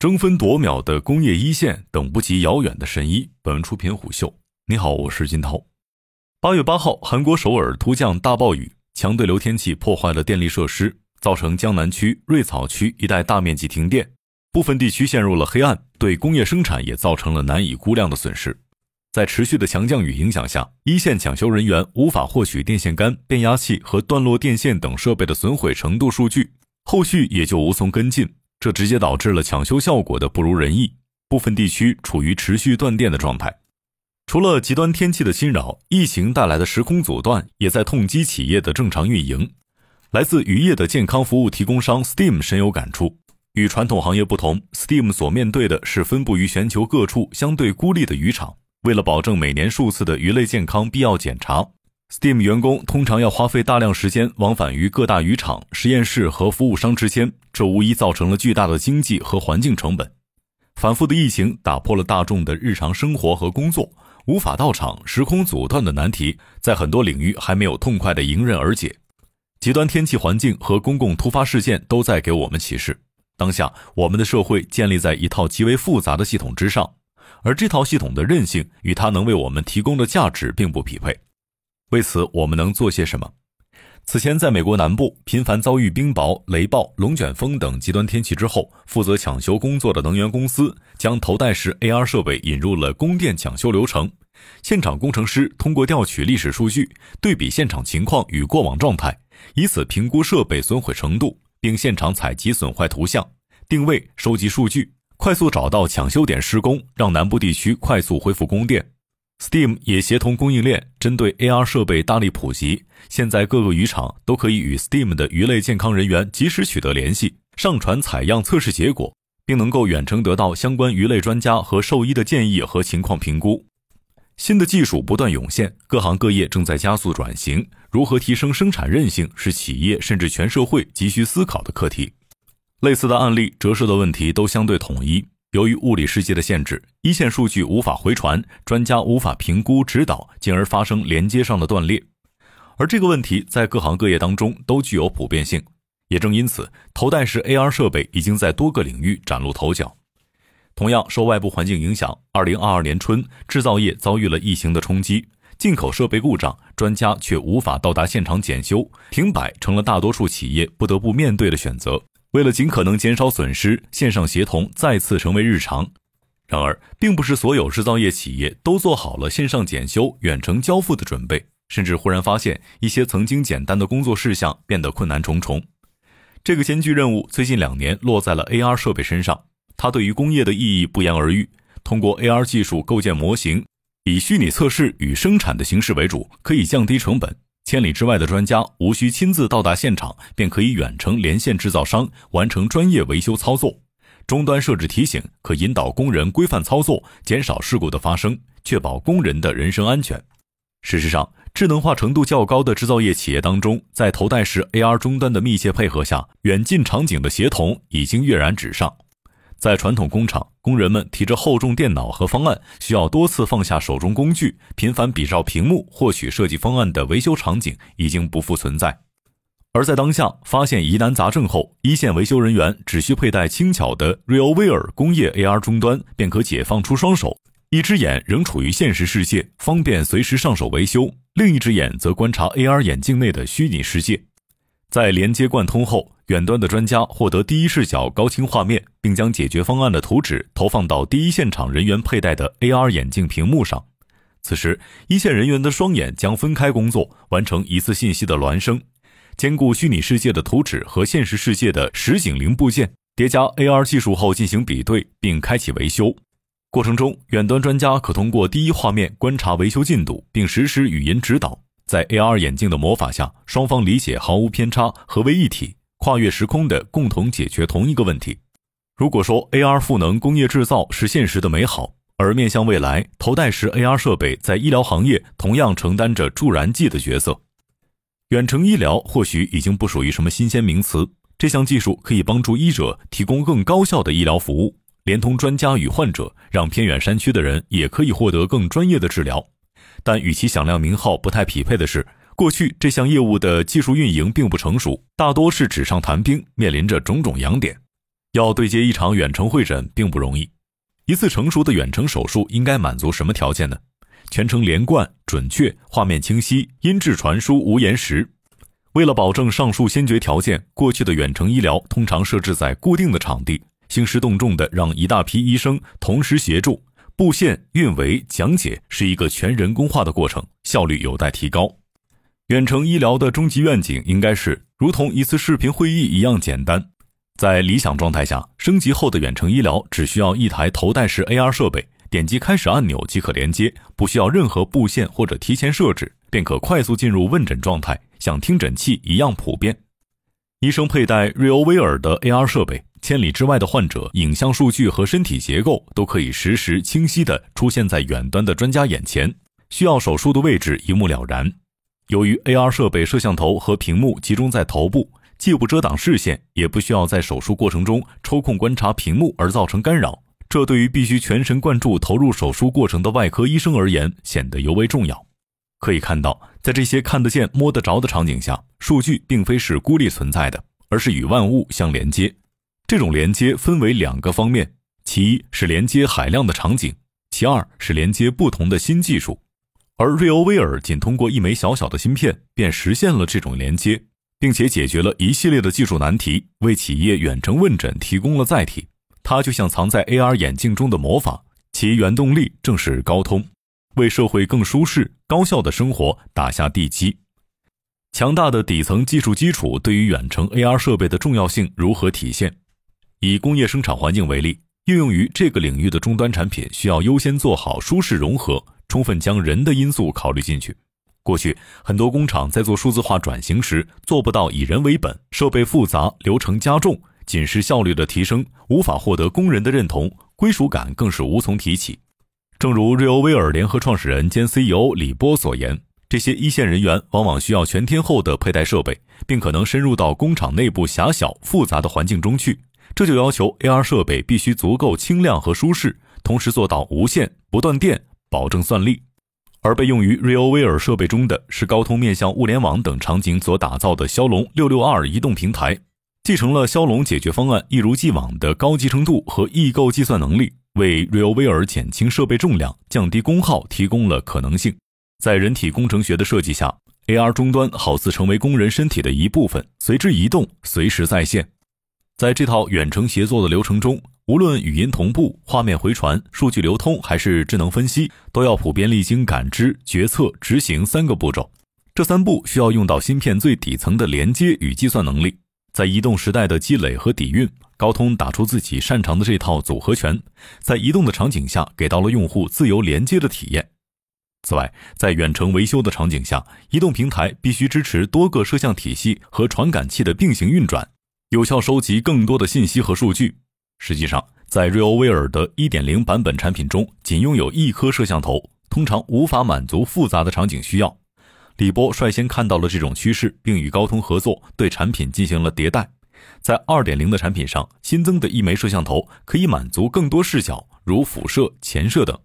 争分夺秒的工业一线，等不及遥远的神医。本文出品虎嗅。你好，我是金涛。八月八号，韩国首尔突降大暴雨，强对流天气破坏了电力设施，造成江南区、瑞草区一带大面积停电，部分地区陷入了黑暗，对工业生产也造成了难以估量的损失。在持续的强降雨影响下，一线抢修人员无法获取电线杆、变压器和断落电线等设备的损毁程度数据，后续也就无从跟进。这直接导致了抢修效果的不如人意，部分地区处于持续断电的状态。除了极端天气的侵扰，疫情带来的时空阻断也在痛击企业的正常运营。来自渔业的健康服务提供商 Steam 深有感触。与传统行业不同，Steam 所面对的是分布于全球各处相对孤立的渔场。为了保证每年数次的鱼类健康必要检查。Steam 员工通常要花费大量时间往返于各大渔场、实验室和服务商之间，这无疑造成了巨大的经济和环境成本。反复的疫情打破了大众的日常生活和工作，无法到场、时空阻断的难题，在很多领域还没有痛快的迎刃而解。极端天气环境和公共突发事件都在给我们启示：当下我们的社会建立在一套极为复杂的系统之上，而这套系统的韧性与它能为我们提供的价值并不匹配。为此，我们能做些什么？此前，在美国南部频繁遭遇冰雹、雷暴、龙卷风等极端天气之后，负责抢修工作的能源公司将头戴式 AR 设备引入了供电抢修流程。现场工程师通过调取历史数据，对比现场情况与过往状态，以此评估设备损毁程度，并现场采集损坏图像、定位、收集数据，快速找到抢修点施工，让南部地区快速恢复供电。Steam 也协同供应链，针对 AR 设备大力普及。现在各个渔场都可以与 Steam 的鱼类健康人员及时取得联系，上传采样测试结果，并能够远程得到相关鱼类专家和兽医的建议和情况评估。新的技术不断涌现，各行各业正在加速转型。如何提升生产韧性，是企业甚至全社会急需思考的课题。类似的案例折射的问题都相对统一。由于物理世界的限制，一线数据无法回传，专家无法评估指导，进而发生连接上的断裂。而这个问题在各行各业当中都具有普遍性。也正因此，头戴式 AR 设备已经在多个领域崭露头角。同样受外部环境影响，2022年春，制造业遭遇了疫情的冲击，进口设备故障，专家却无法到达现场检修，停摆成了大多数企业不得不面对的选择。为了尽可能减少损失，线上协同再次成为日常。然而，并不是所有制造业企业都做好了线上检修、远程交付的准备，甚至忽然发现一些曾经简单的工作事项变得困难重重。这个艰巨任务最近两年落在了 AR 设备身上，它对于工业的意义不言而喻。通过 AR 技术构建模型，以虚拟测试与生产的形式为主，可以降低成本。千里之外的专家无需亲自到达现场，便可以远程连线制造商，完成专业维修操作。终端设置提醒，可引导工人规范操作，减少事故的发生，确保工人的人身安全。事实上，智能化程度较高的制造业企业当中，在头戴式 AR 终端的密切配合下，远近场景的协同已经跃然纸上。在传统工厂，工人们提着厚重电脑和方案，需要多次放下手中工具，频繁比照屏幕获取设计方案的维修场景已经不复存在。而在当下，发现疑难杂症后，一线维修人员只需佩戴轻巧的 RealWear 工业 AR 终端，便可解放出双手，一只眼仍处于现实世界，方便随时上手维修；另一只眼则观察 AR 眼镜内的虚拟世界。在连接贯通后，远端的专家获得第一视角高清画面，并将解决方案的图纸投放到第一现场人员佩戴的 AR 眼镜屏幕上。此时，一线人员的双眼将分开工作，完成一次信息的孪生，兼顾虚拟世界的图纸和现实世界的实景零部件，叠加 AR 技术后进行比对，并开启维修。过程中，远端专家可通过第一画面观察维修进度，并实时语音指导。在 AR 眼镜的魔法下，双方理解毫无偏差，合为一体，跨越时空的共同解决同一个问题。如果说 AR 赋能工业制造是现实的美好，而面向未来，头戴式 AR 设备在医疗行业同样承担着助燃剂的角色。远程医疗或许已经不属于什么新鲜名词，这项技术可以帮助医者提供更高效的医疗服务，连同专家与患者，让偏远山区的人也可以获得更专业的治疗。但与其响亮名号不太匹配的是，过去这项业务的技术运营并不成熟，大多是纸上谈兵，面临着种种痒点。要对接一场远程会诊并不容易。一次成熟的远程手术应该满足什么条件呢？全程连贯、准确、画面清晰、音质传输无延时。为了保证上述先决条件，过去的远程医疗通常设置在固定的场地，兴师动众的让一大批医生同时协助布线、运维、讲解，是一个全人工化的过程，效率有待提高。远程医疗的终极愿景应该是如同一次视频会议一样简单。在理想状态下，升级后的远程医疗只需要一台头戴式 AR 设备。点击开始按钮即可连接，不需要任何布线或者提前设置，便可快速进入问诊状态，像听诊器一样普遍。医生佩戴瑞欧威尔的 AR 设备，千里之外的患者影像数据和身体结构都可以实时清晰地出现在远端的专家眼前，需要手术的位置一目了然。由于 AR 设备摄像头和屏幕集中在头部，既不遮挡视线，也不需要在手术过程中抽空观察屏幕而造成干扰。这对于必须全神贯注投入手术过程的外科医生而言显得尤为重要。可以看到，在这些看得见、摸得着的场景下，数据并非是孤立存在的，而是与万物相连接。这种连接分为两个方面：其一是连接海量的场景，其二是连接不同的新技术。而瑞欧威尔仅通过一枚小小的芯片，便实现了这种连接，并且解决了一系列的技术难题，为企业远程问诊提供了载体。它就像藏在 AR 眼镜中的魔法，其原动力正是高通，为社会更舒适、高效的生活打下地基。强大的底层技术基础对于远程 AR 设备的重要性如何体现？以工业生产环境为例，应用于这个领域的终端产品需要优先做好舒适融合，充分将人的因素考虑进去。过去很多工厂在做数字化转型时，做不到以人为本，设备复杂，流程加重。仅是效率的提升，无法获得工人的认同，归属感更是无从提起。正如瑞欧威尔联合创始人兼 CEO 李波所言，这些一线人员往往需要全天候的佩戴设备，并可能深入到工厂内部狭小复杂的环境中去。这就要求 AR 设备必须足够轻量和舒适，同时做到无线不断电，保证算力。而被用于瑞欧威尔设备中的是高通面向物联网等场景所打造的骁龙六六二移动平台。继承了骁龙解决方案一如既往的高集成度和异构计算能力，为瑞欧威尔减轻设备重量、降低功耗提供了可能性。在人体工程学的设计下，AR 终端好似成为工人身体的一部分，随之移动，随时在线。在这套远程协作的流程中，无论语音同步、画面回传、数据流通还是智能分析，都要普遍历经感知、决策、执行三个步骤。这三步需要用到芯片最底层的连接与计算能力。在移动时代的积累和底蕴，高通打出自己擅长的这套组合拳，在移动的场景下给到了用户自由连接的体验。此外，在远程维修的场景下，移动平台必须支持多个摄像体系和传感器的并行运转，有效收集更多的信息和数据。实际上，在瑞欧威尔的1.0版本产品中，仅拥有一颗摄像头，通常无法满足复杂的场景需要。李波率先看到了这种趋势，并与高通合作，对产品进行了迭代。在2.0的产品上新增的一枚摄像头，可以满足更多视角，如辐射、前摄等。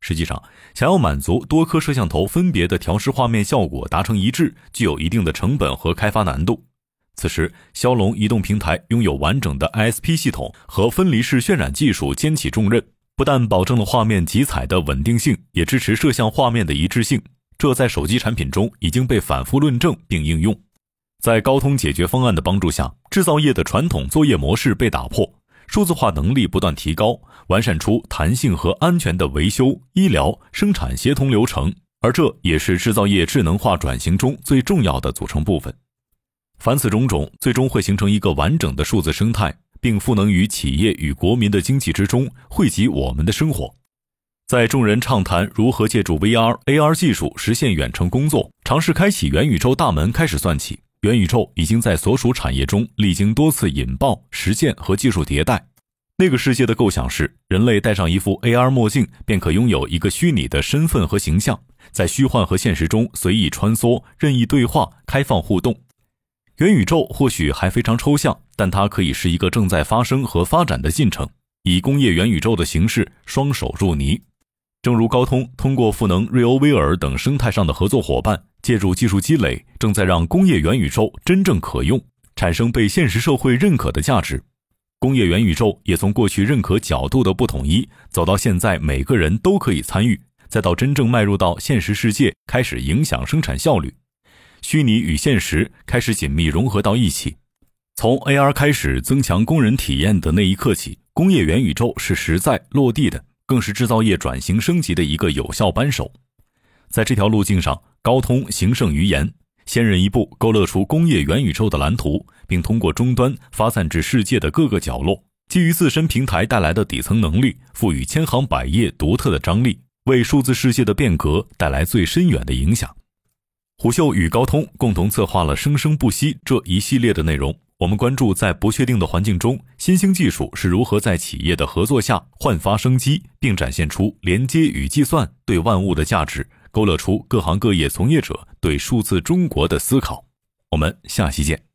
实际上，想要满足多颗摄像头分别的调试画面效果达成一致，具有一定的成本和开发难度。此时，骁龙移动平台拥有完整的 ISP 系统和分离式渲染技术肩起重任，不但保证了画面集采的稳定性，也支持摄像画面的一致性。这在手机产品中已经被反复论证并应用，在高通解决方案的帮助下，制造业的传统作业模式被打破，数字化能力不断提高，完善出弹性和安全的维修、医疗、生产协同流程，而这也是制造业智能化转型中最重要的组成部分。凡此种种，最终会形成一个完整的数字生态，并赋能于企业与国民的经济之中，惠及我们的生活。在众人畅谈如何借助 VR、AR 技术实现远程工作、尝试开启元宇宙大门开始算起，元宇宙已经在所属产业中历经多次引爆、实践和技术迭代。那个世界的构想是，人类戴上一副 AR 墨镜，便可拥有一个虚拟的身份和形象，在虚幻和现实中随意穿梭、任意对话、开放互动。元宇宙或许还非常抽象，但它可以是一个正在发生和发展的进程，以工业元宇宙的形式双手入泥。正如高通通过赋能瑞欧威尔等生态上的合作伙伴，借助技术积累，正在让工业元宇宙真正可用，产生被现实社会认可的价值。工业元宇宙也从过去认可角度的不统一，走到现在每个人都可以参与，再到真正迈入到现实世界，开始影响生产效率。虚拟与现实开始紧密融合到一起。从 AR 开始增强工人体验的那一刻起，工业元宇宙是实在落地的，更是制造业转型升级的一个有效扳手。在这条路径上，高通行胜于言，先人一步勾勒出工业元宇宙的蓝图，并通过终端发散至世界的各个角落，基于自身平台带来的底层能力，赋予千行百业独特的张力，为数字世界的变革带来最深远的影响。虎嗅与高通共同策划了“生生不息”这一系列的内容，我们关注在不确定的环境中，新兴技术是如何在企业的合作下焕发生机，并展现出连接与计算对万物的价值。勾勒出各行各业从业者对数字中国的思考。我们下期见。